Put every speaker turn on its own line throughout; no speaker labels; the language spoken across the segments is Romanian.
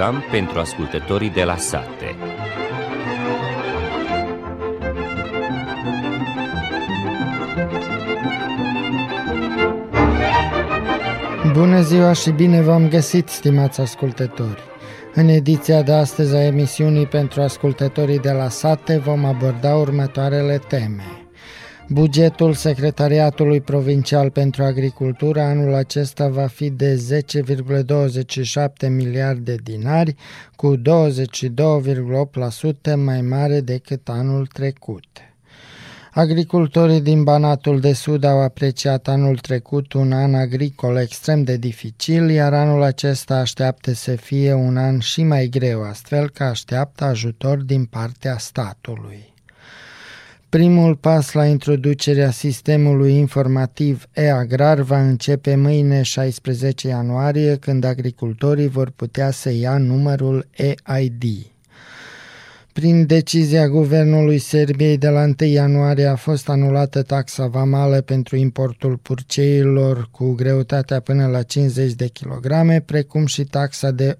program pentru ascultătorii de la sate.
Bună ziua și bine v-am găsit, stimați ascultători! În ediția de astăzi a emisiunii pentru ascultătorii de la sate vom aborda următoarele teme. Bugetul Secretariatului Provincial pentru Agricultură anul acesta va fi de 10,27 miliarde dinari, cu 22,8% mai mare decât anul trecut. Agricultorii din Banatul de Sud au apreciat anul trecut un an agricol extrem de dificil, iar anul acesta așteaptă să fie un an și mai greu, astfel că așteaptă ajutor din partea statului. Primul pas la introducerea sistemului informativ e-agrar va începe mâine 16 ianuarie, când agricultorii vor putea să ia numărul EID. Prin decizia Guvernului Serbiei de la 1 ianuarie a fost anulată taxa vamală pentru importul purceilor cu greutatea până la 50 de kilograme, precum și taxa de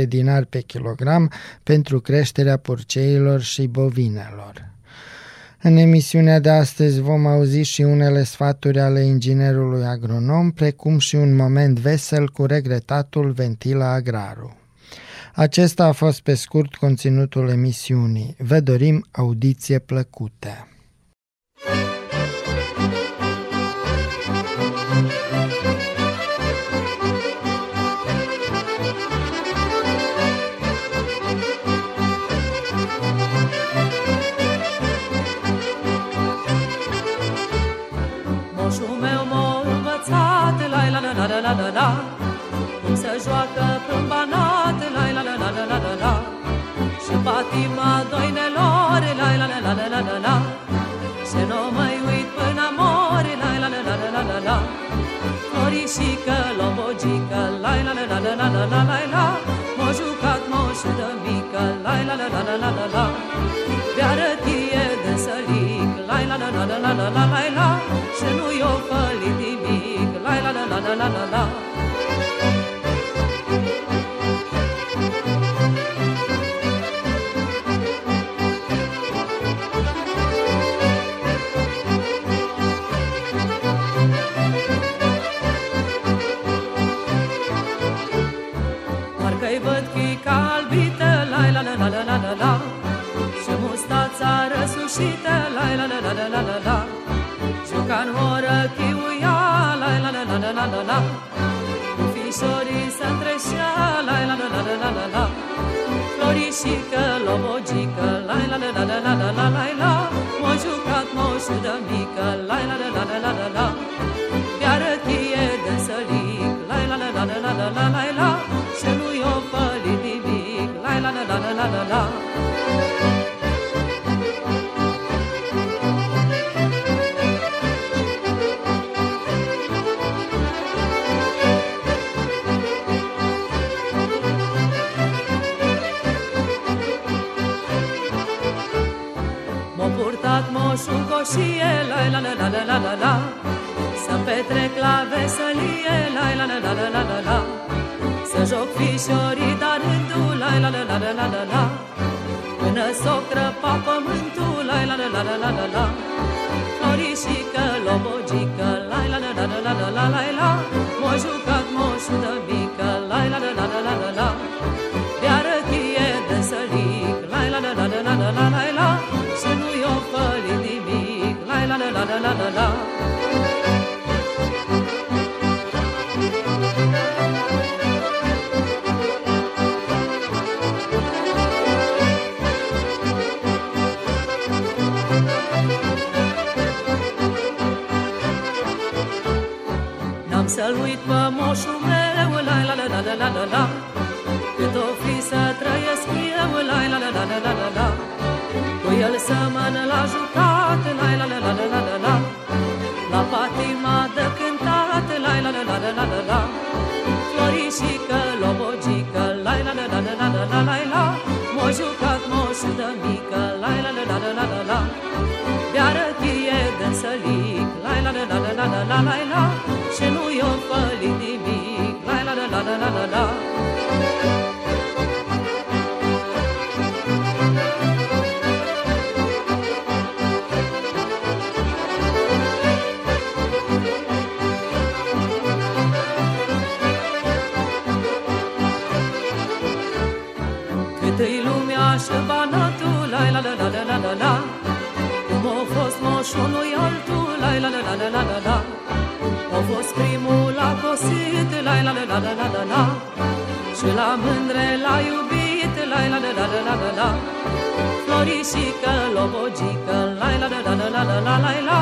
8,7 dinari pe kilogram pentru creșterea purceilor și bovinelor. În emisiunea de astăzi vom auzi și unele sfaturi ale inginerului agronom, precum și un moment vesel cu regretatul Ventila Agraru. Acesta a fost pe scurt conținutul emisiunii. Vă dorim audiție plăcută!
Florișică, lobogică, la la la la la la la la la la M-a jucat moșul de mică, la la la la la la la la De arătie de sălic, la la la la la la la la la la Și nu i-o fălit nimic, la la la la la la la la la la la la la la la la Și mustața răsușită, la la la la la la la la Juca în oră chiuia, la la la la la la la la Cu fișorii să întreșea, la la la la la la la la Florișică, lobogică, la la la la la la la la la la M-a jucat moșul de mică, la la la la la la la la Pe arătie de sălic, la la la la la la la la la la la la la la la. La la la la la la la la la la Și la mândre l-a iubit, la la la la la la la la Florisică, lobogică, la la la la la la la la la la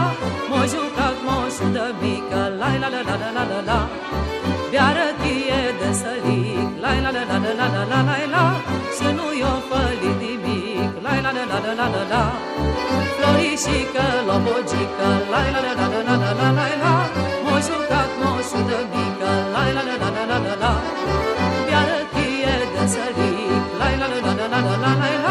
M-a jucat moșul de mică, la la la la la la la la Bearătie de sălic, la la la la la la la la la la Și nu i-o fălit nimic, la la la la la la la la Florisică, lobogică, la la la la la la la la la la M-a jucat moșul de mică, la la la la la la la la Bearătie de sălic, la la la la la la la la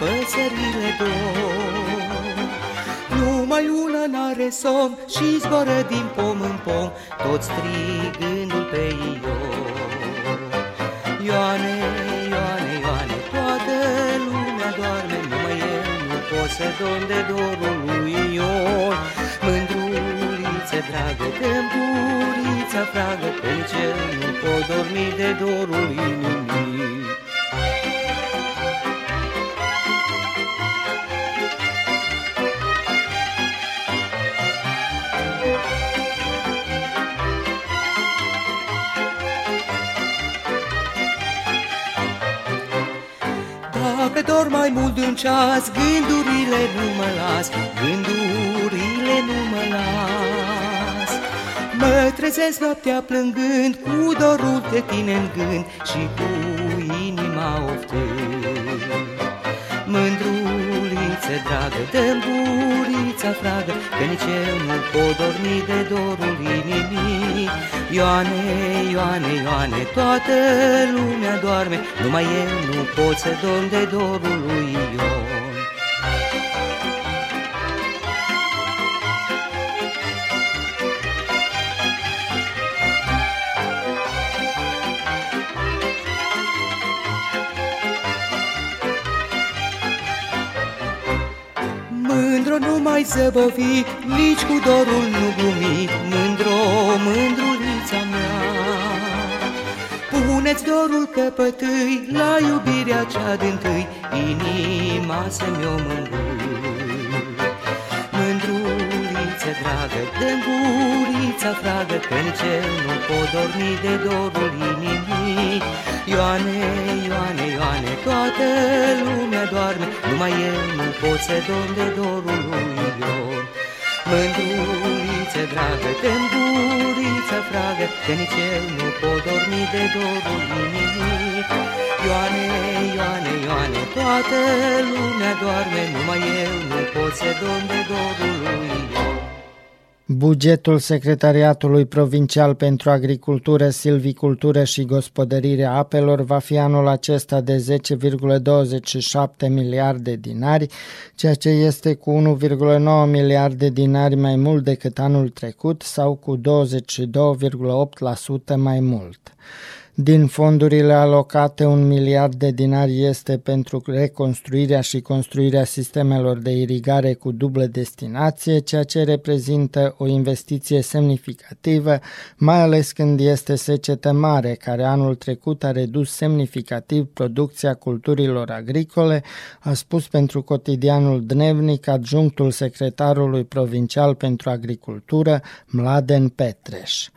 păsările dor. Numai una n-are somn și zboară din pom în pom, tot strigându-l pe Ior. Ioane, Ioane, Ioane, toată lumea doarme, numai el nu pot să dorm de dorul lui Ion. Mândrulițe dragă, tâmpurița fragă, că nici el nu pot dormi de dorul inimii. Dacă dor mai mult de un ceas, gândurile nu mă las, gândurile nu mă las. Mă trezesc noaptea plângând, cu dorul de tine în gând și cu Mândruliță dragă, dă burița fragă, Că nici eu nu pot dormi de dorul inimii. Ioane, Ioane, Ioane, toată lumea doarme, Numai eu nu pot să dorm de dorul lui Ion. Zăbovi, nici cu dorul nu glumi, Mândro, mândrulița mea. Puneți dorul căpătâi la iubirea cea din tâi, Inima să-mi o mângâi. Mândruliță dragă, dă gurița fragă, Că nici eu nu pot dormi de dorul inimii. Ioane, Ioane, Ioane, toată lumea doarme, Numai eu nu pot să dorm de dorul lui Ion. Mândruliță dragă, dă gurița fragă, Că nici eu nu pot dormi de dorul inimii. Ioane, Ioane, Ioane, toată lumea doarme, Numai eu nu pot să dorm de dorul lui Ion.
Bugetul Secretariatului Provincial pentru Agricultură, Silvicultură și Gospodărire Apelor va fi anul acesta de 10,27 miliarde dinari, ceea ce este cu 1,9 miliarde dinari mai mult decât anul trecut sau cu 22,8% mai mult. Din fondurile alocate, un miliard de dinari este pentru reconstruirea și construirea sistemelor de irigare cu dublă destinație, ceea ce reprezintă o investiție semnificativă, mai ales când este secetă mare, care anul trecut a redus semnificativ producția culturilor agricole, a spus pentru cotidianul Dnevnic adjunctul secretarului provincial pentru agricultură, Mladen Petreș.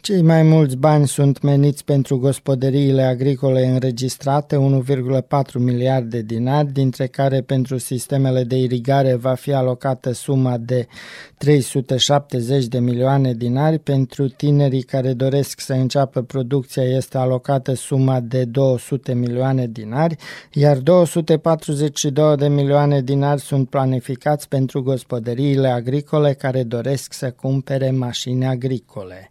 Cei mai mulți bani sunt meniți pentru gospodăriile agricole înregistrate, 1,4 miliarde dinari, dintre care pentru sistemele de irigare va fi alocată suma de 370 de milioane dinari, pentru tinerii care doresc să înceapă producția este alocată suma de 200 milioane dinari, iar 242 de milioane dinari sunt planificați pentru gospodăriile agricole care doresc să cumpere mașini agricole.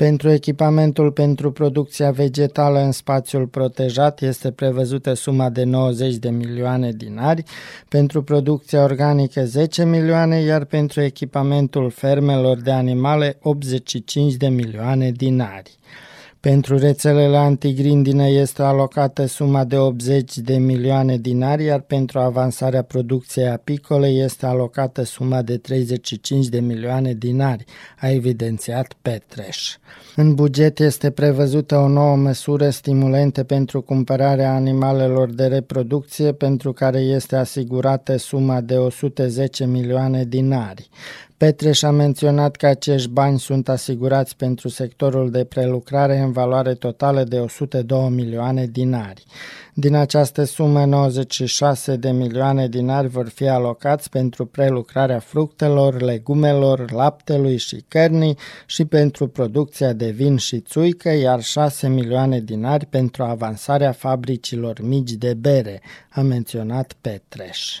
Pentru echipamentul pentru producția vegetală în spațiul protejat este prevăzută suma de 90 de milioane dinari, pentru producția organică 10 milioane, iar pentru echipamentul fermelor de animale 85 de milioane dinari. Pentru rețelele antigrindină este alocată suma de 80 de milioane dinari, iar pentru avansarea producției apicole este alocată suma de 35 de milioane dinari, a evidențiat Petreș. În buget este prevăzută o nouă măsură stimulente pentru cumpărarea animalelor de reproducție, pentru care este asigurată suma de 110 milioane dinari. Petreș a menționat că acești bani sunt asigurați pentru sectorul de prelucrare în valoare totală de 102 milioane dinari. Din această sumă, 96 de milioane dinari vor fi alocați pentru prelucrarea fructelor, legumelor, laptelui și cărnii și pentru producția de vin și țuică, iar 6 milioane dinari pentru avansarea fabricilor mici de bere, a menționat Petreș.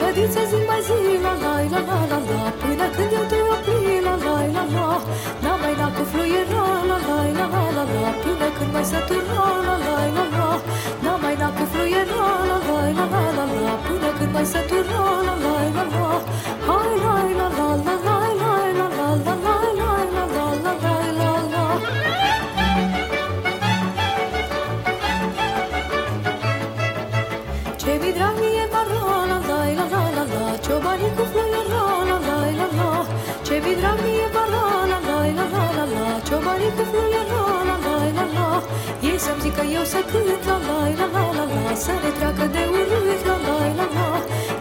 Bădițe zi mai zi, la la la la la la Până când eu te opri, la la la la La mai la cu fluiera, la la la la la la Până când mai sătura, la la la la La mai la cu fluiera, la la la la la la Până când mai sătura, la la la la Hai, la la la la la la să-mi zică eu să cânt la la la la la la Să ne treacă de urât la la la la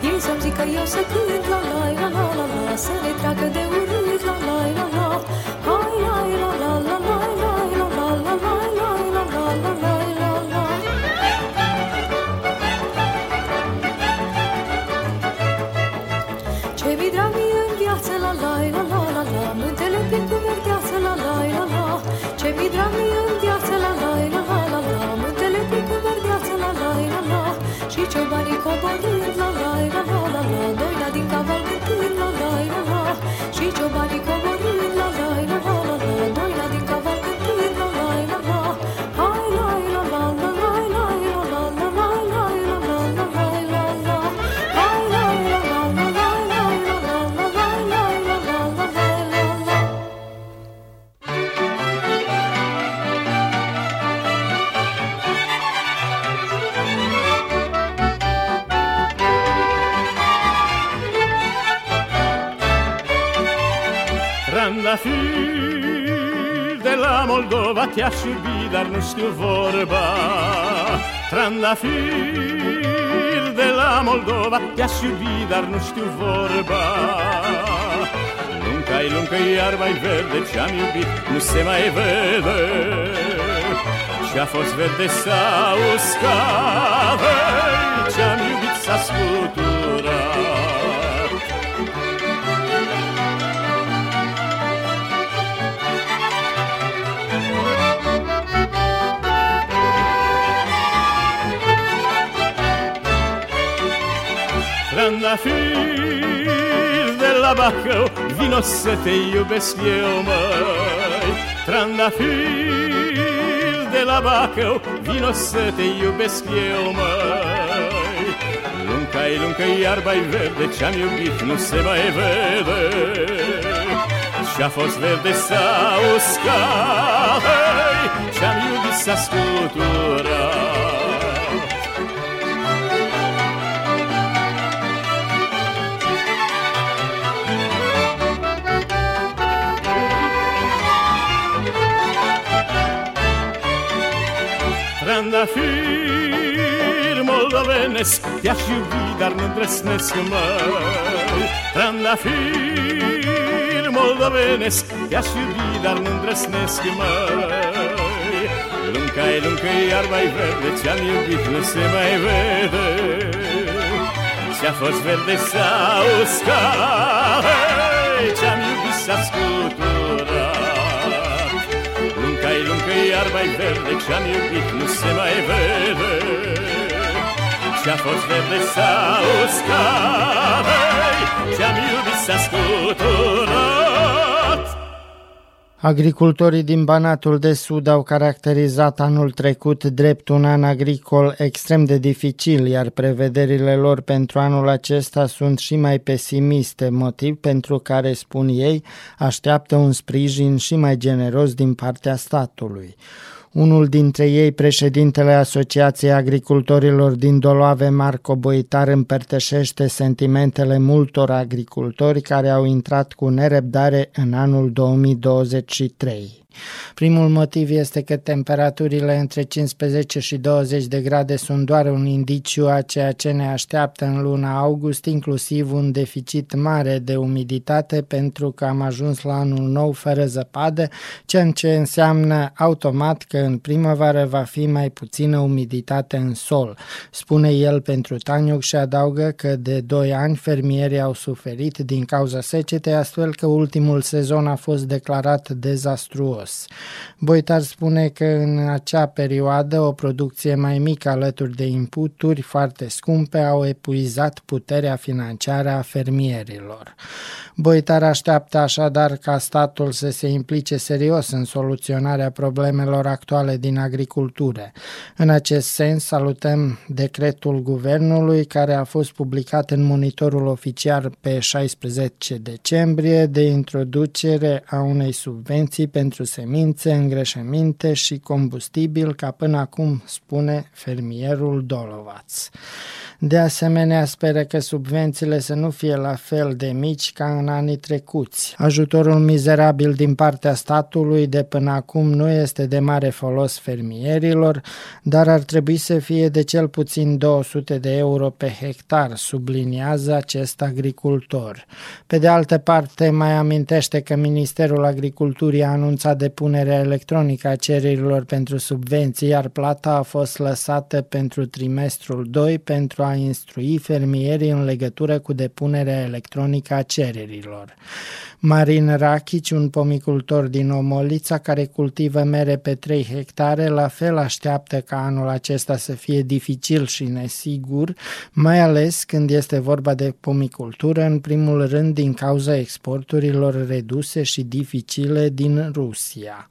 Ei să-mi zică eu să cânt la la la la la la Să ne treacă de urât la la la la 我的
Trandafir de la Moldova te-aș iubi, dar nu știu vorba. Trandafir de la Moldova te-aș iubi, dar nu știu vorba. Lunca-i luncă, iar mai verde ce-am iubit, nu se mai vede. Și-a fost verde sau uscat, ce-am iubit s-a scuturat. Trandafir de la Bacău Vino să te iubesc eu, măi. Trandafir de la Bacău Vino să te iubesc eu, măi. Lunca-i luncă, iarba-i verde Ce-am iubit nu se mai vede. Și-a fost verde sau uscat Ce-am iubit s-a scuturat Trandafir moldovenesc Te-aș iubi, dar nu îndrăsnesc, măi Trandafir moldovenesc Te-aș iubi, dar nu îndrăsnesc, măi Lunca-i, lunca-i iarba-i verde Ce-am iubit nu se mai vede. Ce-a fost verde sau uscat Ce-am iubit s-a scuturat lunca-i iarba-i verde Ce-am iubit nu se mai vede. Ce-a fost verde sau uscat Ce-am iubit s-a scuturat
Agricultorii din Banatul de Sud au caracterizat anul trecut drept un an agricol extrem de dificil, iar prevederile lor pentru anul acesta sunt și mai pesimiste, motiv pentru care, spun ei, așteaptă un sprijin și mai generos din partea statului. Unul dintre ei, președintele Asociației Agricultorilor din Doloave, Marco Boitar, împărtășește sentimentele multor agricultori care au intrat cu nerăbdare în anul 2023. Primul motiv este că temperaturile între 15 și 20 de grade sunt doar un indiciu a ceea ce ne așteaptă în luna august, inclusiv un deficit mare de umiditate pentru că am ajuns la anul nou fără zăpadă, ceea ce înseamnă automat că în primăvară va fi mai puțină umiditate în sol. Spune el pentru Taniuc și adaugă că de 2 ani fermierii au suferit din cauza secetei, astfel că ultimul sezon a fost declarat dezastruos jos. Boitar spune că în acea perioadă o producție mai mică alături de inputuri foarte scumpe au epuizat puterea financiară a fermierilor. Boitar așteaptă așadar ca statul să se implice serios în soluționarea problemelor actuale din agricultură. În acest sens salutăm decretul guvernului care a fost publicat în monitorul oficial pe 16 decembrie de introducere a unei subvenții pentru semințe, îngreșăminte și combustibil, ca până acum spune fermierul Dolovaț. De asemenea, speră că subvențiile să nu fie la fel de mici ca în anii trecuți. Ajutorul mizerabil din partea statului de până acum nu este de mare folos fermierilor, dar ar trebui să fie de cel puțin 200 de euro pe hectar, subliniază acest agricultor. Pe de altă parte, mai amintește că Ministerul Agriculturii a anunțat depunerea electronică a cererilor pentru subvenții, iar plata a fost lăsată pentru trimestrul 2 pentru a instrui fermierii în legătură cu depunerea electronică a cererilor. Marin Rachici, un pomicultor din Omolița care cultivă mere pe 3 hectare, la fel așteaptă ca anul acesta să fie dificil și nesigur, mai ales când este vorba de pomicultură, în primul rând din cauza exporturilor reduse și dificile din Rusia.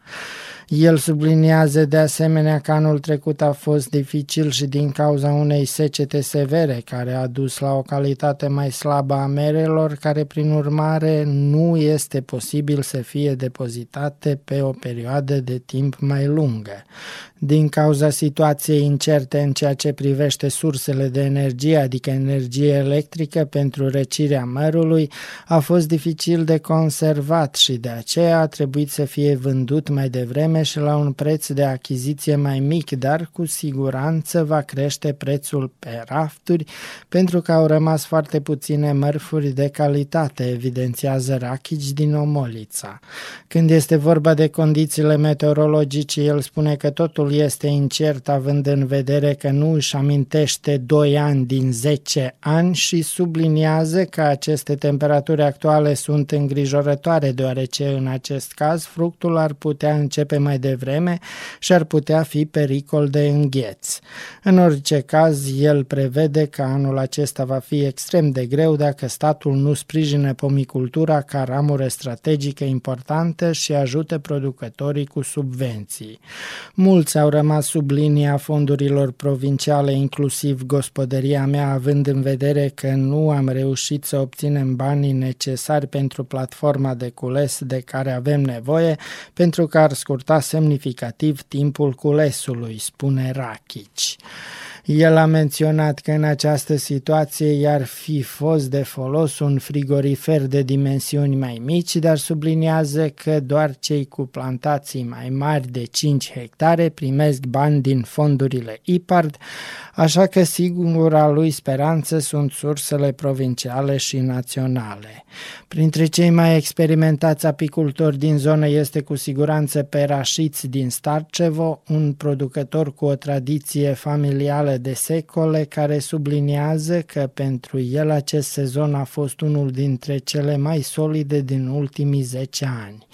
El subliniază de asemenea că anul trecut a fost dificil și din cauza unei secete severe care a dus la o calitate mai slabă a merelor, care prin urmare nu este posibil să fie depozitate pe o perioadă de timp mai lungă. Din cauza situației incerte în ceea ce privește sursele de energie, adică energie electrică pentru răcirea mărului, a fost dificil de conservat și de aceea a trebuit să fie vândut mai devreme vreme și la un preț de achiziție mai mic, dar cu siguranță va crește prețul pe rafturi pentru că au rămas foarte puține mărfuri de calitate, evidențiază Rachici din Omolița. Când este vorba de condițiile meteorologice, el spune că totul este incert având în vedere că nu își amintește 2 ani din 10 ani și subliniază că aceste temperaturi actuale sunt îngrijorătoare deoarece în acest caz fructul ar putea începe mai devreme și ar putea fi pericol de îngheț. În orice caz, el prevede că anul acesta va fi extrem de greu dacă statul nu sprijine pomicultura ca ramură strategică importantă și ajută producătorii cu subvenții. Mulți au rămas sub linia fondurilor provinciale, inclusiv gospodăria mea, având în vedere că nu am reușit să obținem banii necesari pentru platforma de cules de care avem nevoie, pentru că ar scurta semnificativ timpul culesului, spune Rachici. El a menționat că în această situație i-ar fi fost de folos un frigorifer de dimensiuni mai mici, dar subliniază că doar cei cu plantații mai mari de 5 hectare primesc bani din fondurile IPARD, așa că sigura lui speranță sunt sursele provinciale și naționale. Printre cei mai experimentați apicultori din zonă este cu siguranță Perașiți din Starcevo, un producător cu o tradiție familială de secole care subliniază că pentru el acest sezon a fost unul dintre cele mai solide din ultimii 10 ani.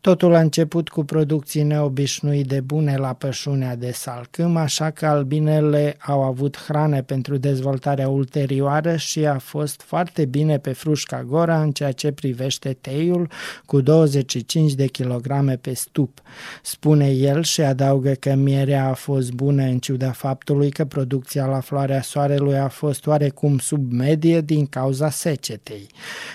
Totul a început cu producții neobișnuite bune la pășunea de salcâm, așa că albinele au avut hrane pentru dezvoltarea ulterioară și a fost foarte bine pe frușca gora în ceea ce privește teiul cu 25 de kilograme pe stup. Spune el și adaugă că mierea a fost bună în ciuda faptului că producția la floarea soarelui a fost oarecum sub medie din cauza secetei.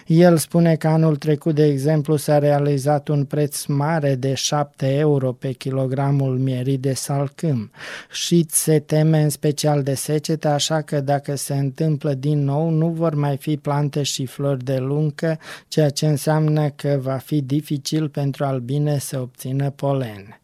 El spune că anul trecut, de exemplu, s-a realizat un preț mare de 7 euro pe kilogramul mierii de salcâm și se teme în special de secete, așa că dacă se întâmplă din nou, nu vor mai fi plante și flori de luncă, ceea ce înseamnă că va fi dificil pentru albine să obțină polen.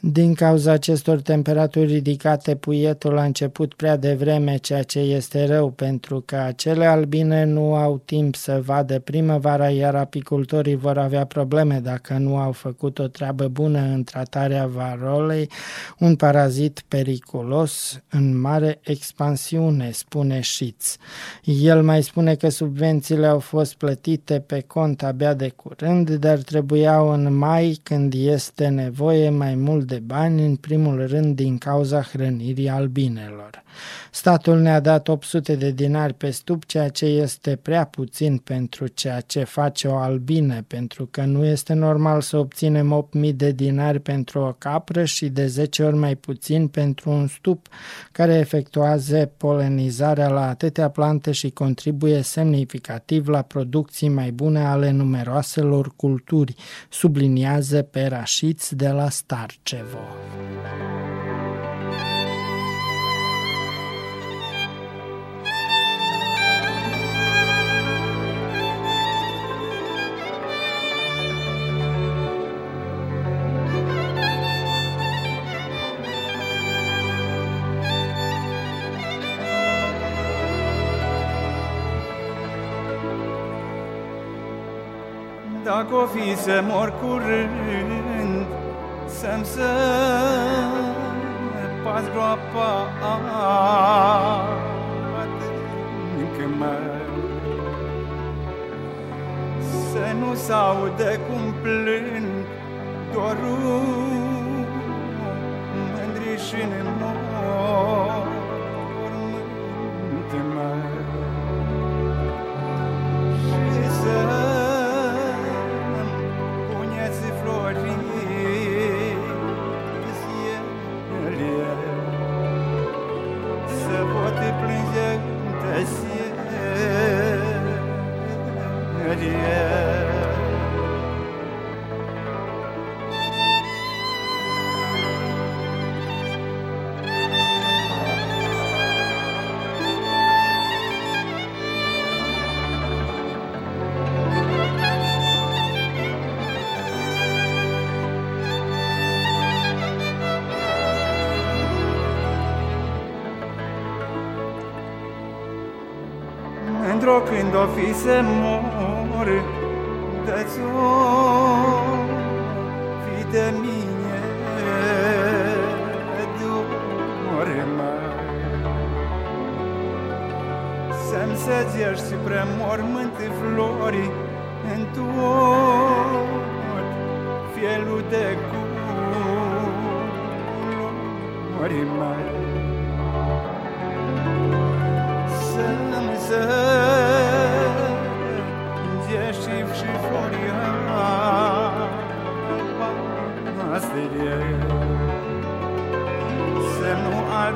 Din cauza acestor temperaturi ridicate, puietul a început prea devreme, ceea ce este rău, pentru că acele albine nu au timp să vadă primăvara, iar apicultorii vor avea probleme dacă nu au făcut o treabă bună în tratarea varolei, un parazit periculos în mare expansiune, spune Șiț. El mai spune că subvențiile au fost plătite pe cont abia de curând, dar trebuiau în mai, când este nevoie mai mult de bani, în primul rând din cauza hrănirii albinelor. Statul ne-a dat 800 de dinari pe stup, ceea ce este prea puțin pentru ceea ce face o albine, pentru că nu este normal să obținem 8000 de dinari pentru o capră și de 10 ori mai puțin pentru un stup care efectuează polenizarea la atâtea plante și contribuie semnificativ la producții mai bune ale numeroaselor culturi, subliniază Perașiț de la Starcevo.
Dacă o fi să mor curând Să-mi să pas groapa adâncă Să nu s-audă cum plâng Dorul mândri și în mormânte măi Într-o când o fi să mor Dă-ți-o fi de mine Dore mai Să-mi săgești spre mormânt flori În tot fielul de culori mai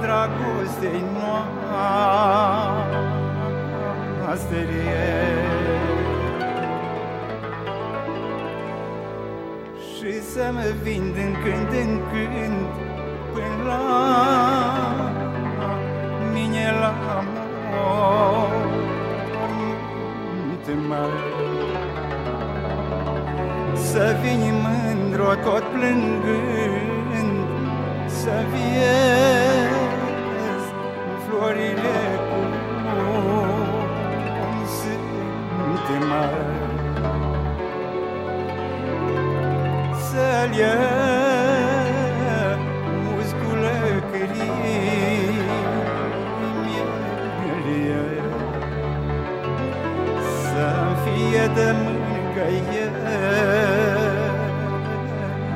dragostei noastre. Și să mă vin din când în când până la mine
la mult mare. Să vin mândru tot plângând, să vii اليا وذكر كريم يا جليا في دمك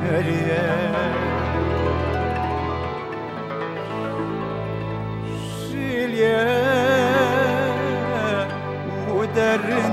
يا ريال شيل يا مدرب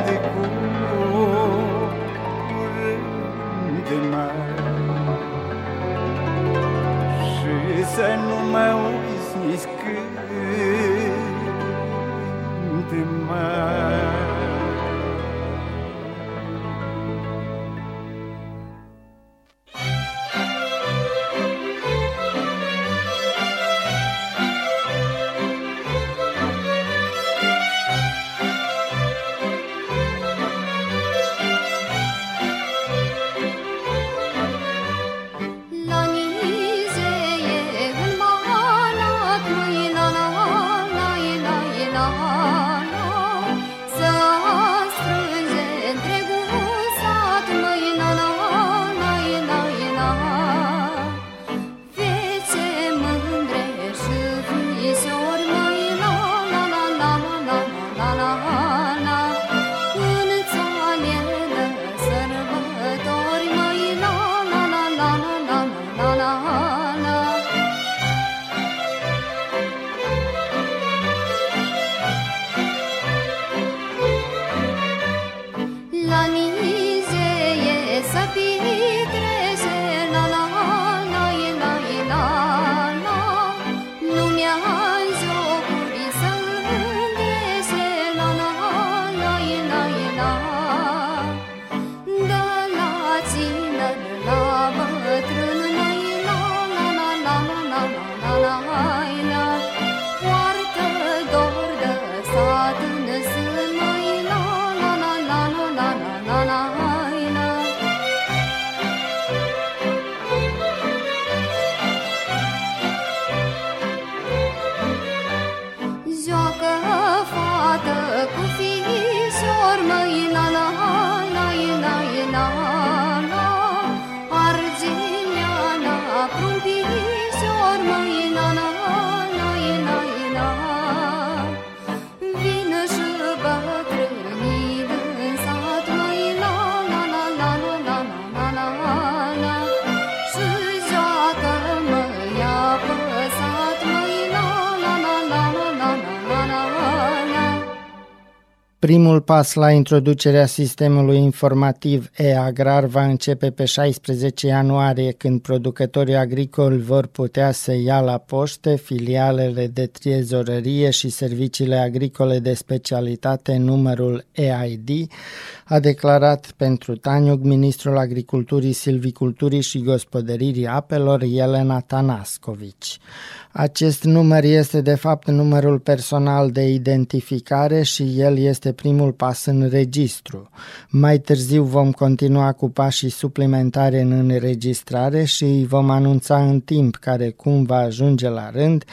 Primul pas la introducerea sistemului informativ e-agrar va începe pe 16 ianuarie, când producătorii agricoli vor putea să ia la poște filialele de trezorărie și serviciile agricole de specialitate numărul EID, a declarat pentru Taniuc ministrul agriculturii, silviculturii și gospodăririi apelor Elena Tanascovici. Acest număr este de fapt numărul personal de identificare și el este primul pas în registru. Mai târziu vom continua cu pașii suplimentare în înregistrare și îi vom anunța în timp care cum va ajunge la rând,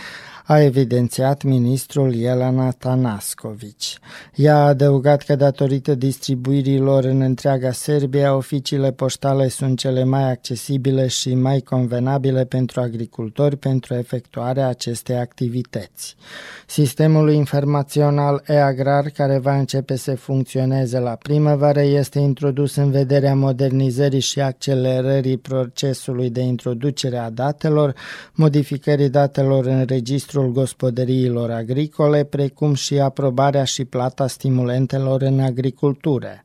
a evidențiat ministrul Elena Tanascovici. Ea a adăugat că datorită distribuirilor în întreaga Serbia, oficiile poștale sunt cele mai accesibile și mai convenabile pentru agricultori pentru efectuarea acestei activități. Sistemul informațional e-agrar, care va începe să funcționeze la primăvară, este introdus în vederea modernizării și accelerării procesului de introducere a datelor, modificării datelor în registrul gospodăriilor agricole, precum și aprobarea și plata stimulentelor în agricultură.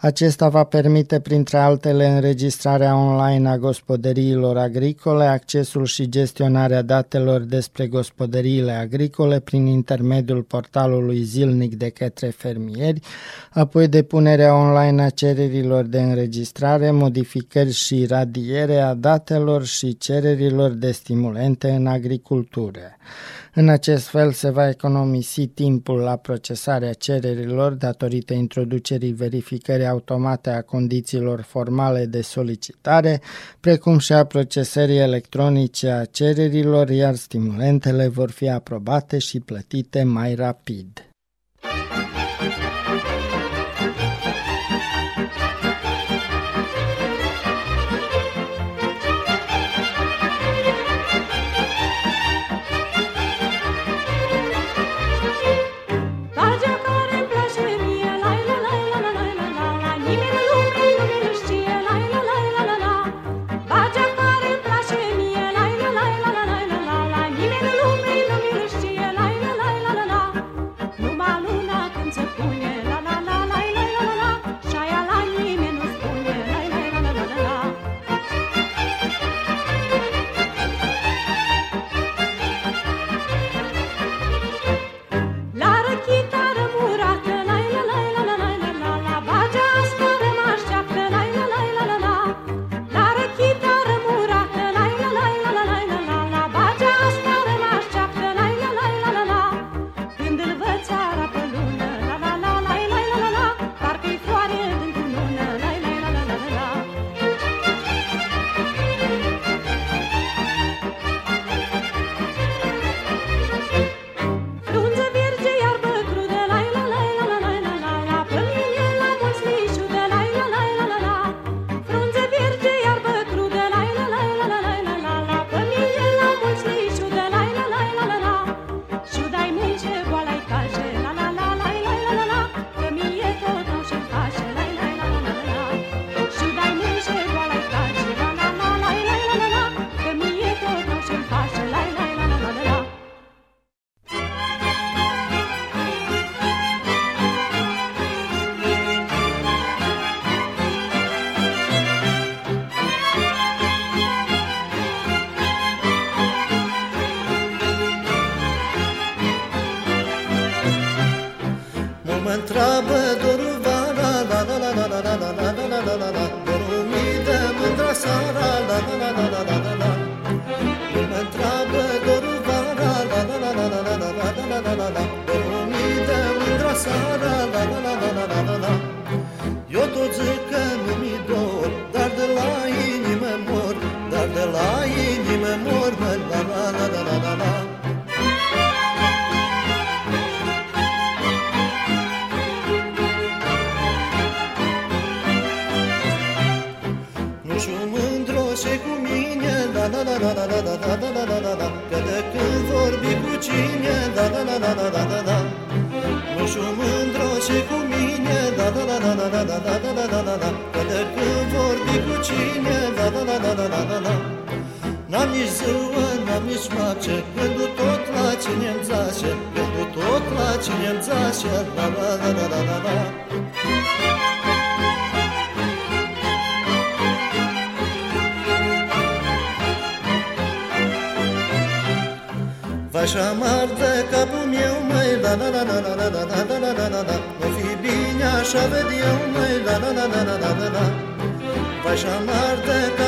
Acesta va permite, printre altele, înregistrarea online a gospodăriilor agricole, accesul și gestionarea datelor despre gospodăriile agricole prin intermediul portalului zilnic de către fermieri, apoi depunerea online a cererilor de înregistrare, modificări și radiere a datelor și cererilor de stimulente în agricultură.
În acest fel se va economisi timpul la procesarea cererilor datorită introducerii verificării automate a condițiilor formale de solicitare, precum și a procesării electronice a cererilor, iar stimulentele vor fi aprobate și plătite mai rapid.
Așa de capul meu, măi, la la la la la la la la la la la la la O fi bine așa ved eu, măi, la la la la la la la la Nam i zëvë, nam i shmaqe Këndu të të laqin jem zashe Këndu të të laqin jem zashe Da da da da da da da Vaša marda kapu mjeu maj Da da da da da da da da da da da da Nofi binja šavet jeu maj Da da da da da da da da Vaša marda kapu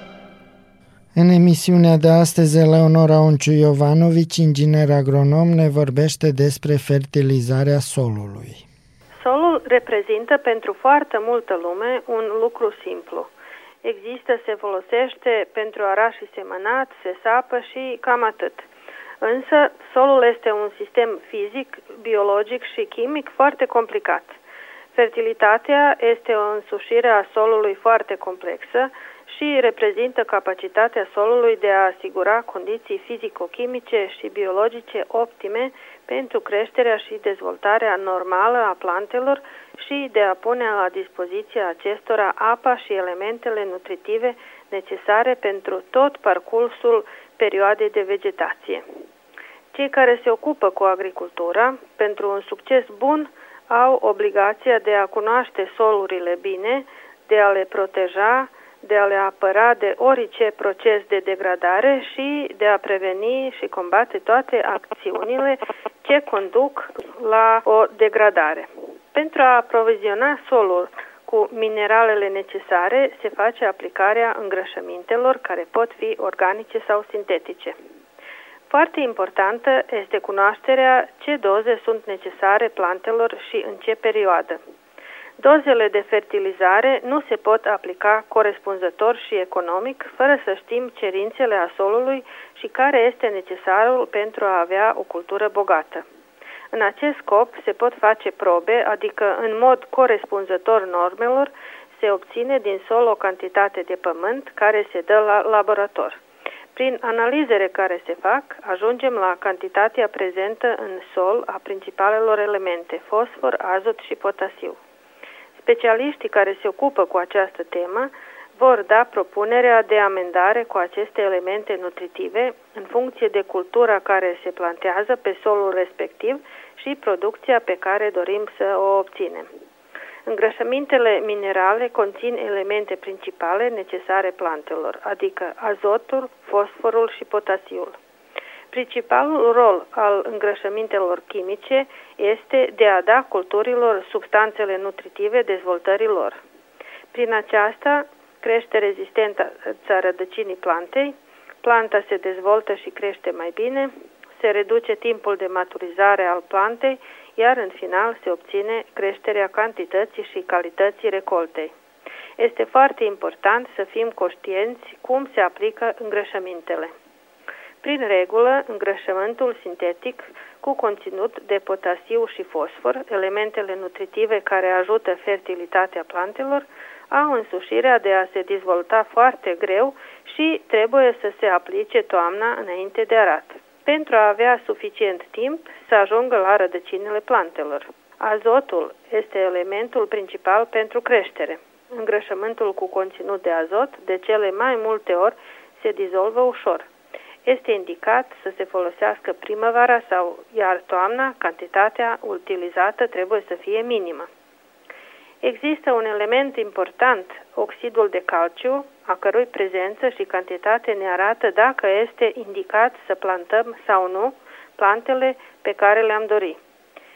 în emisiunea de astăzi, Eleonora Onciu Iovanovici, inginer agronom, ne vorbește despre fertilizarea solului.
Solul reprezintă pentru foarte multă lume un lucru simplu. Există, se folosește pentru ara și semănat, se sapă și cam atât. Însă, solul este un sistem fizic, biologic și chimic foarte complicat. Fertilitatea este o însușire a solului foarte complexă și reprezintă capacitatea solului de a asigura condiții fizico-chimice și biologice optime pentru creșterea și dezvoltarea normală a plantelor și de a pune la dispoziția acestora apa și elementele nutritive necesare pentru tot parcursul perioadei de vegetație. Cei care se ocupă cu agricultura, pentru un succes bun, au obligația de a cunoaște solurile bine, de a le proteja, de a le apăra de orice proces de degradare și de a preveni și combate toate acțiunile ce conduc la o degradare. Pentru a aproviziona solul cu mineralele necesare se face aplicarea îngrășămintelor care pot fi organice sau sintetice. Foarte importantă este cunoașterea ce doze sunt necesare plantelor și în ce perioadă. Dozele de fertilizare nu se pot aplica corespunzător și economic fără să știm cerințele a solului și care este necesarul pentru a avea o cultură bogată. În acest scop se pot face probe, adică în mod corespunzător normelor, se obține din sol o cantitate de pământ care se dă la laborator. Prin analizele care se fac, ajungem la cantitatea prezentă în sol a principalelor elemente, fosfor, azot și potasiu. Specialiștii care se ocupă cu această temă vor da propunerea de amendare cu aceste elemente nutritive în funcție de cultura care se plantează pe solul respectiv și producția pe care dorim să o obținem. Îngrășămintele minerale conțin elemente principale necesare plantelor, adică azotul, fosforul și potasiul. Principalul rol al îngrășămintelor chimice este de a da culturilor substanțele nutritive dezvoltării lor. Prin aceasta crește rezistența rădăcinii plantei, planta se dezvoltă și crește mai bine, se reduce timpul de maturizare al plantei, iar în final se obține creșterea cantității și calității recoltei. Este foarte important să fim conștienți cum se aplică îngrășămintele. Prin regulă, îngrășământul sintetic cu conținut de potasiu și fosfor, elementele nutritive care ajută fertilitatea plantelor, au însușirea de a se dezvolta foarte greu și trebuie să se aplice toamna înainte de arat pentru a avea suficient timp să ajungă la rădăcinile plantelor. Azotul este elementul principal pentru creștere. Îngrășământul cu conținut de azot de cele mai multe ori se dizolvă ușor. Este indicat să se folosească primăvara sau iar toamna, cantitatea utilizată trebuie să fie minimă. Există un element important, oxidul de calciu, a cărui prezență și cantitate ne arată dacă este indicat să plantăm sau nu plantele pe care le-am dori.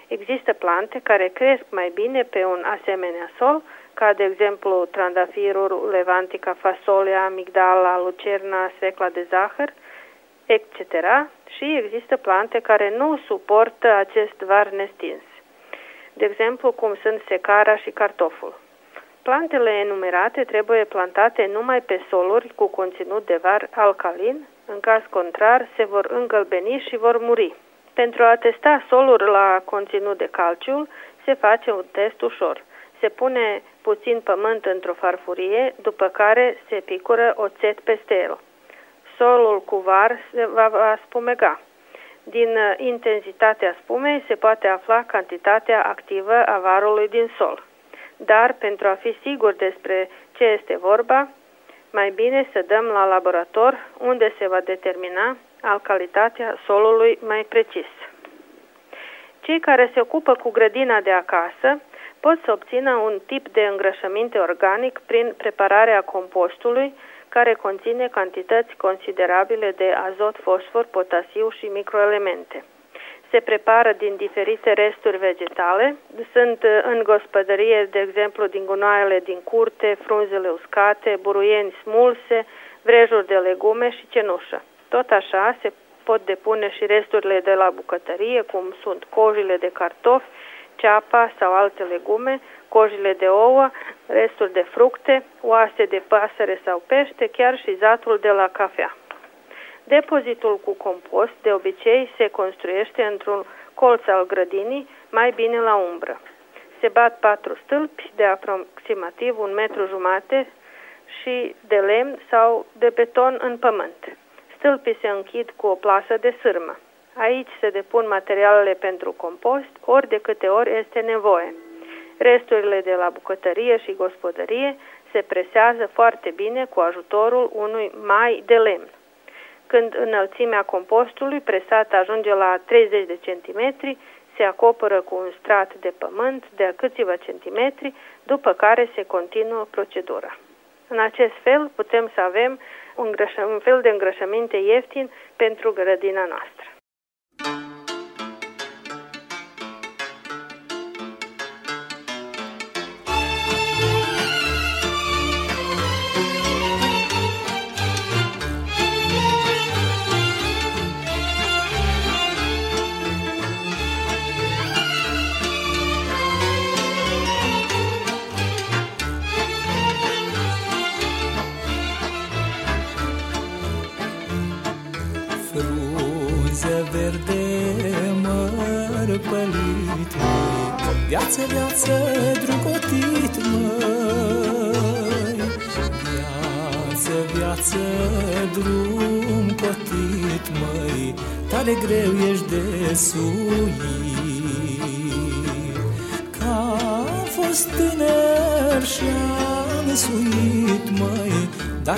Există plante care cresc mai bine pe un asemenea sol, ca de exemplu trandafirul, levantica, fasolea, migdala, lucerna, secla de zahăr, etc. Și există plante care nu suportă acest var nestins de exemplu cum sunt secara și cartoful. Plantele enumerate trebuie plantate numai pe soluri cu conținut de var alcalin, în caz contrar se vor îngălbeni și vor muri. Pentru a testa solul la conținut de calciu, se face un test ușor. Se pune puțin pământ într-o farfurie, după care se picură oțet peste el. Solul cu var se va, va spumega. Din uh, intensitatea spumei se poate afla cantitatea activă a varului din sol. Dar, pentru a fi sigur despre ce este vorba, mai bine să dăm la laborator unde se va determina alcalitatea solului mai precis. Cei care se ocupă cu grădina de acasă pot să obțină un tip de îngrășăminte organic prin prepararea compostului care conține cantități considerabile de azot, fosfor, potasiu și microelemente. Se prepară din diferite resturi vegetale, sunt în gospodărie, de exemplu, din gunoaiele din curte, frunzele uscate, buruieni smulse, vrejuri de legume și cenușă. Tot așa se pot depune și resturile de la bucătărie, cum sunt cojile de cartofi, ceapa sau alte legume, cojile de ouă, resturi de fructe, oase de pasăre sau pește, chiar și zatul de la cafea. Depozitul cu compost de obicei se construiește într-un colț al grădinii, mai bine la umbră. Se bat patru stâlpi de aproximativ un metru jumate și de lemn sau de beton în pământ. Stâlpii se închid cu o plasă de sârmă. Aici se depun materialele pentru compost, ori de câte ori este nevoie. Resturile de la bucătărie și gospodărie se presează foarte bine cu ajutorul unui mai de lemn. Când înălțimea compostului presat ajunge la 30 de centimetri, se acoperă cu un strat de pământ de câțiva centimetri, după care se continuă procedura. În acest fel putem să avem un, grășă, un fel de îngrășăminte ieftin pentru grădina noastră.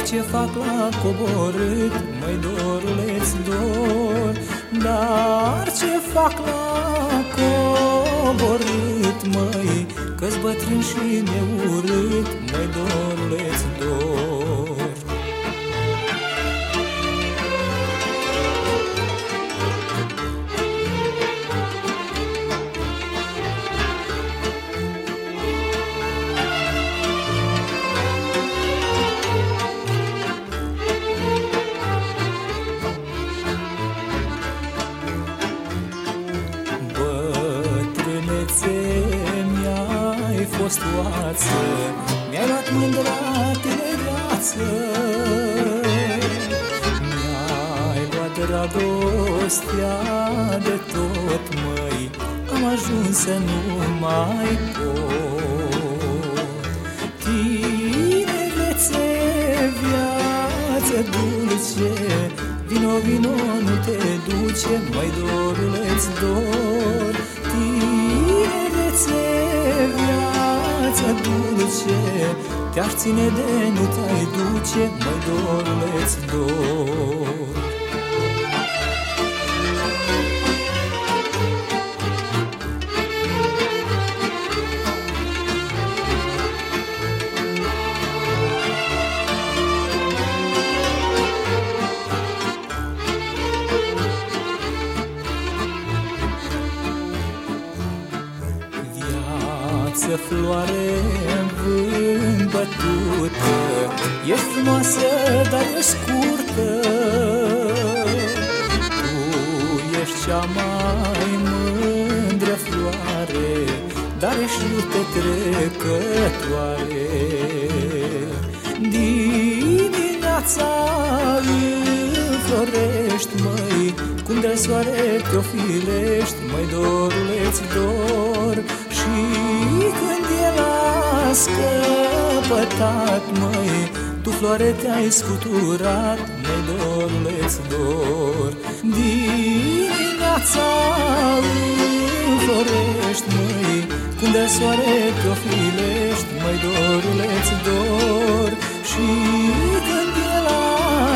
Ce fac la coborât, măi doruleț dor. Dar ce fac la coborât, măi Că-s bătrân și neurât, măi doruleț înflorești, măi? Cum de soare te-o filești, măi doruleți dor? Și când e la scăpătat, măi Tu floare te-ai scuturat, măi doruleți dor. Dimineața înflorești, măi Cum de soare te-o filești, măi doruleți dor? Și când e la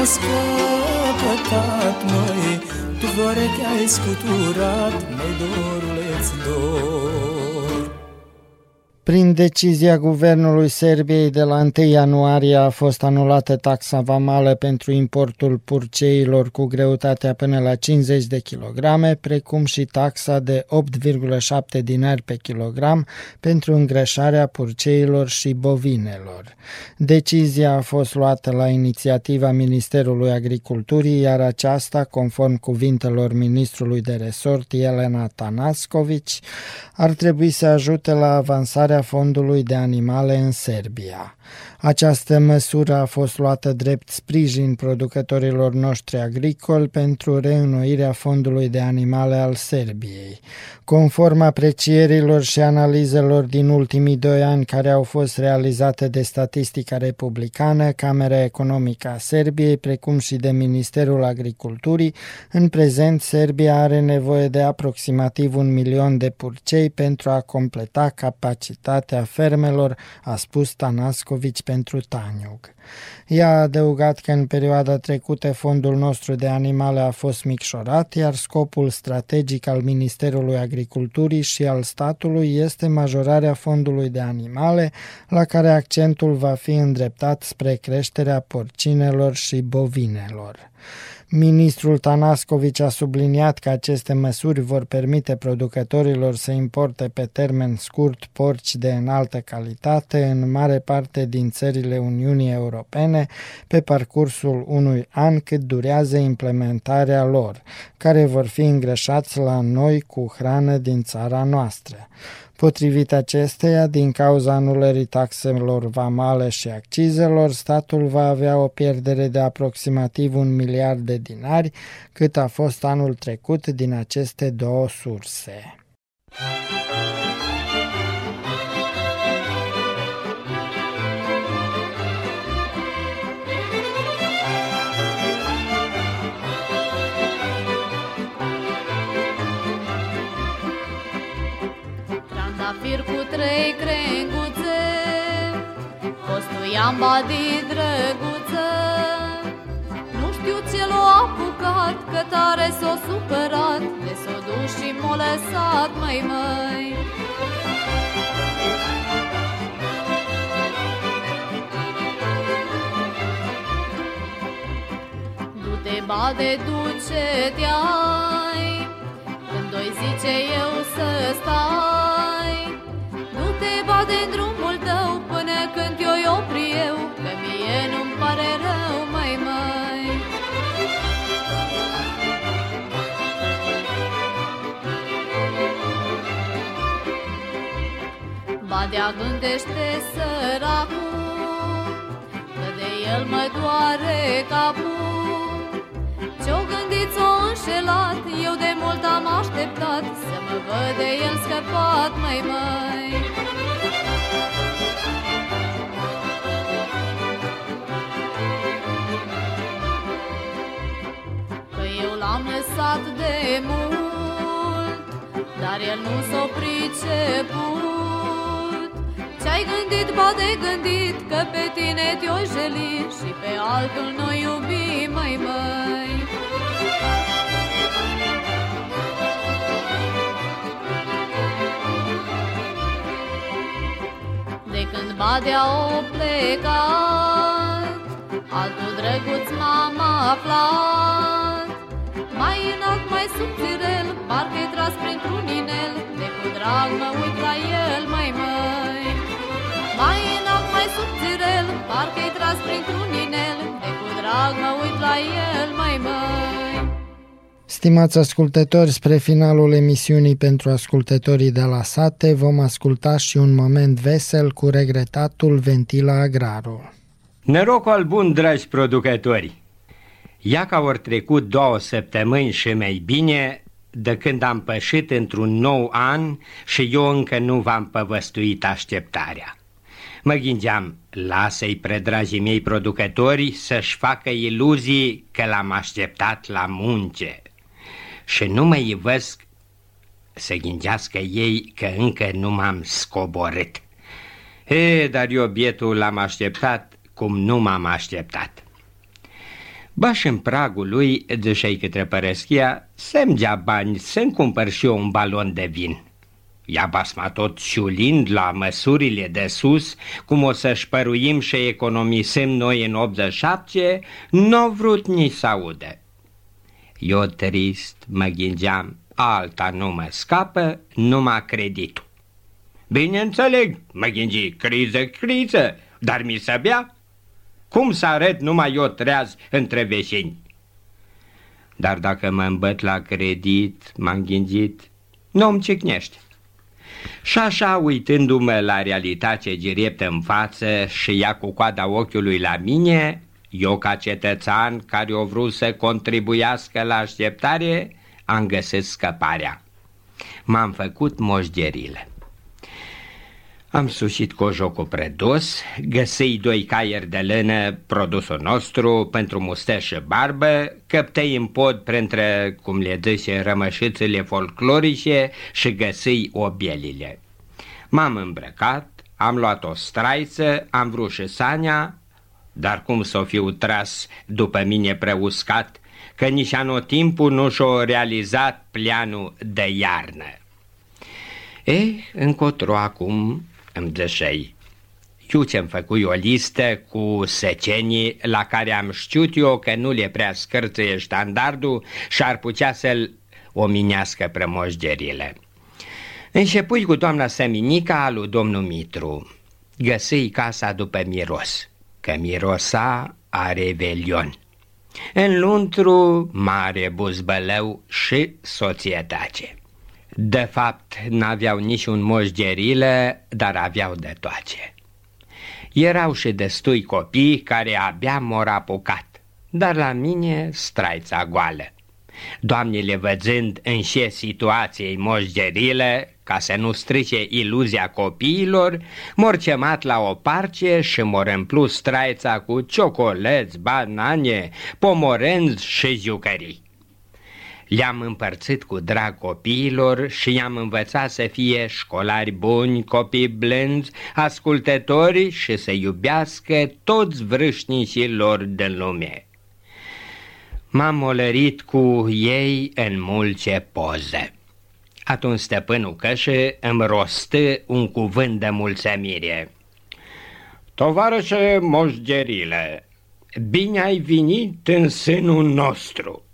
scăpătat, măi Tu floare te-ai scuturat, măi doruleț dor
Prin decizia Guvernului Serbiei de la 1 ianuarie a fost anulată taxa vamală pentru importul purceilor cu greutatea până la 50 de kilograme, precum și taxa de 8,7 dinari pe kilogram pentru îngrășarea purceilor și bovinelor. Decizia a fost luată la inițiativa Ministerului Agriculturii, iar aceasta, conform cuvintelor ministrului de resort Elena Tanascovici, ar trebui să ajute la avansarea fondului de animale în Serbia. Această măsură a fost luată drept sprijin producătorilor noștri agricoli pentru reînnoirea fondului de animale al Serbiei. Conform aprecierilor și analizelor din ultimii doi ani care au fost realizate de Statistica Republicană, Camera Economică a Serbiei, precum și de Ministerul Agriculturii, în prezent Serbia are nevoie de aproximativ un milion de purcei pentru a completa capacitatea activitatea fermelor, a spus Tanascovici pentru Taniuc. Ea a adăugat că în perioada trecută fondul nostru de animale a fost micșorat, iar scopul strategic al Ministerului Agriculturii și al statului este majorarea fondului de animale, la care accentul va fi îndreptat spre creșterea porcinelor și bovinelor. Ministrul Tanascovici a subliniat că aceste măsuri vor permite producătorilor să importe pe termen scurt porci de înaltă calitate în mare parte din țările Uniunii Europene pe parcursul unui an cât durează implementarea lor, care vor fi îngrășați la noi cu hrană din țara noastră. Potrivit acesteia, din cauza anulării taxelor vamale și accizelor, statul va avea o pierdere de aproximativ un miliard de dinari, cât a fost anul trecut din aceste două surse.
trei Costuiam badii drăguță. Nu știu ce l-a apucat Că tare s-o supărat. De s-o dus și m-o lăsat, măi, măi. Du-te, bade, duce-te-ai Când o zice eu să stai. Te bate în drumul tău Până când eu-i opri Badea gândește săracul Că de el mă doare capul. Ce-o gândit, s-o înșelat Eu de mult am așteptat Să mă văd de el scăpat, mai mai l-am lăsat de mult Dar el nu s-o priceput Ce-ai gândit, ba de gândit Că pe tine te-o jeli Și pe altul nu iubi, mai mai De când Badea o plecat Altul drăguț m-am aflat. Mai înalt, mai subțirel, parcă-i tras printr-un inel De cu drag mă uit la el, mai mai Mai înalt, mai subțirel, parcă-i tras printr-un inel De cu drag mă uit la el, mai mai
Stimați ascultători, spre finalul emisiunii pentru ascultătorii de la sate vom asculta și un moment vesel cu regretatul Ventila Agrarul.
Norocul bun, dragi producători! Ia ca ori trecut două săptămâni și mai bine de când am pășit într-un nou an și eu încă nu v-am păvăstuit așteptarea. Mă gândeam, lasă-i predragii mei producători să-și facă iluzii că l-am așteptat la munce. Și nu mă ivăsc să gândească ei că încă nu m-am scoborât. E, dar eu bietul l-am așteptat cum nu m-am așteptat. Baș în pragul lui, zășei către părăschia, să-mi dea bani să-mi cumpăr și eu un balon de vin. Ia basma tot ciulind la măsurile de sus, cum o să-și păruim și economisim noi în 87, n-o vrut nici să aude. Eu trist mă gândeam, alta nu mă scapă, numai creditul. Bine înțeleg, mă gândi, criză, criză, dar mi se bea cum să arăt numai eu treaz între vecini? Dar dacă mă îmbăt la credit, m-am gândit, nu-mi cicnește. Și așa, uitându-mă la realitate direct în față și ia cu coada ochiului la mine, eu ca cetățean care o vrut să contribuiască la așteptare, am găsit scăparea. M-am făcut moșgerile. Am sușit cojocul predos, găsei doi caieri de lână, produsul nostru, pentru mustă și barbă, căptei în pod printre, cum le zice, rămășițele folclorice și găsei obielile. M-am îmbrăcat, am luat o straiță, am vrut și sania, dar cum să o fiu tras după mine preuscat, că nici anotimpul nu și-o realizat pleanul de iarnă. Ei, încotro acum îmi dășei. Eu ce-am făcut o listă cu secenii la care am știut eu că nu le prea scârțăie standardul și ar putea să-l ominească premoșgerile. Începui cu doamna Seminica lui domnul Mitru. Găsei casa după miros, că mirosa a revelion. În luntru, mare buzbălău și societate. De fapt, n-aveau niciun moșgerile, dar aveau de toate. Erau și destui copii care abia m-au apucat, dar la mine straița goală. Doamnele văzând în ce situației moșgerile, ca să nu strice iluzia copiilor, m-au cemat la o parce și m-au împlu straița cu ciocoleți, banane, pomorenzi și jucării. Le-am împărțit cu drag copiilor și i-am învățat să fie școlari buni, copii blânzi, ascultători și să iubească toți vrâșnicii lor din lume. M-am molărit cu ei în multe poze. Atunci stăpânul cășe îmi rostă un cuvânt de mulțumire. Tovarășe moșgerile, bine ai venit în sânul nostru.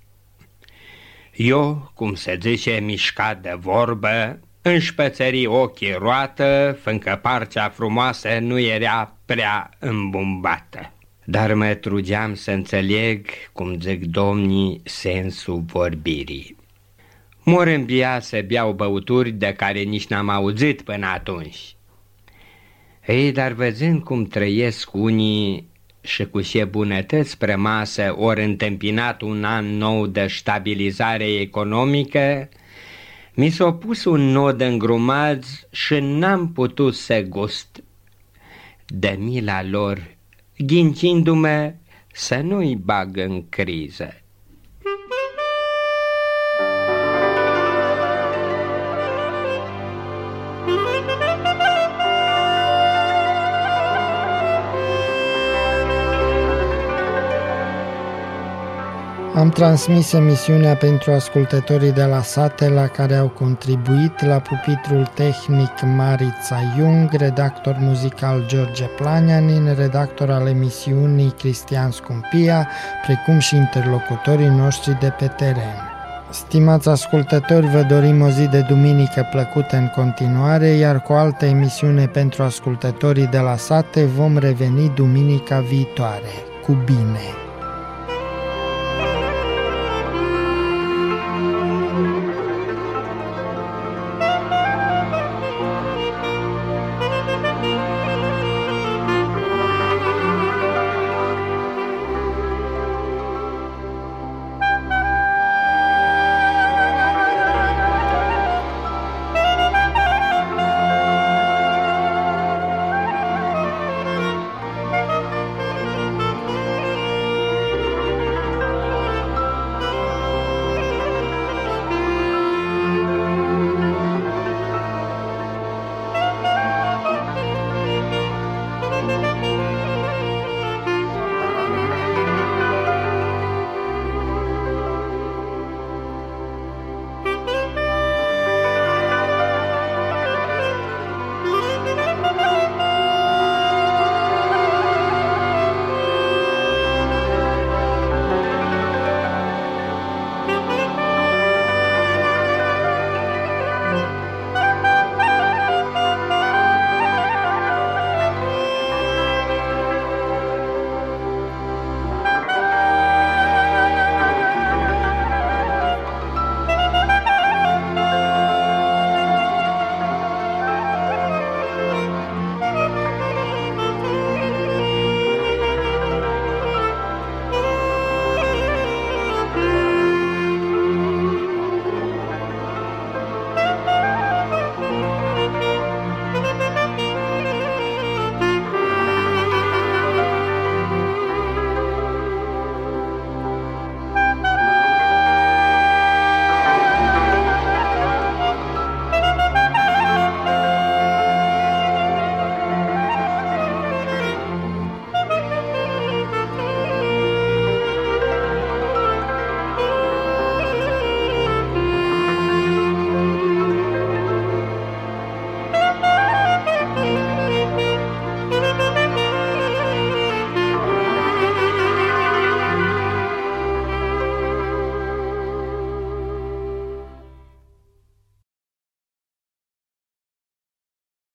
Eu, cum se zice, mișcat de vorbă, înșpățări ochii roată, fiindcă partea frumoasă nu era prea îmbumbată. Dar mă trugeam să înțeleg, cum zic domnii, sensul vorbirii. Mor îmbia să beau băuturi de care nici n-am auzit până atunci. Ei, dar văzând cum trăiesc unii și cu ce bunătăți spre masă ori întâmpinat un an nou de stabilizare economică, mi s-a pus un nod îngrumați și n-am putut să gust de mila lor, ghincindu-mă să nu-i bag în criză.
Am transmis emisiunea pentru ascultătorii de la sate la care au contribuit la pupitrul tehnic Marița Jung, redactor muzical George Planianin, redactor al emisiunii Cristian Scumpia, precum și interlocutorii noștri de pe teren. Stimați ascultători, vă dorim o zi de duminică plăcută în continuare, iar cu altă emisiune pentru ascultătorii de la sate vom reveni duminica viitoare. Cu bine!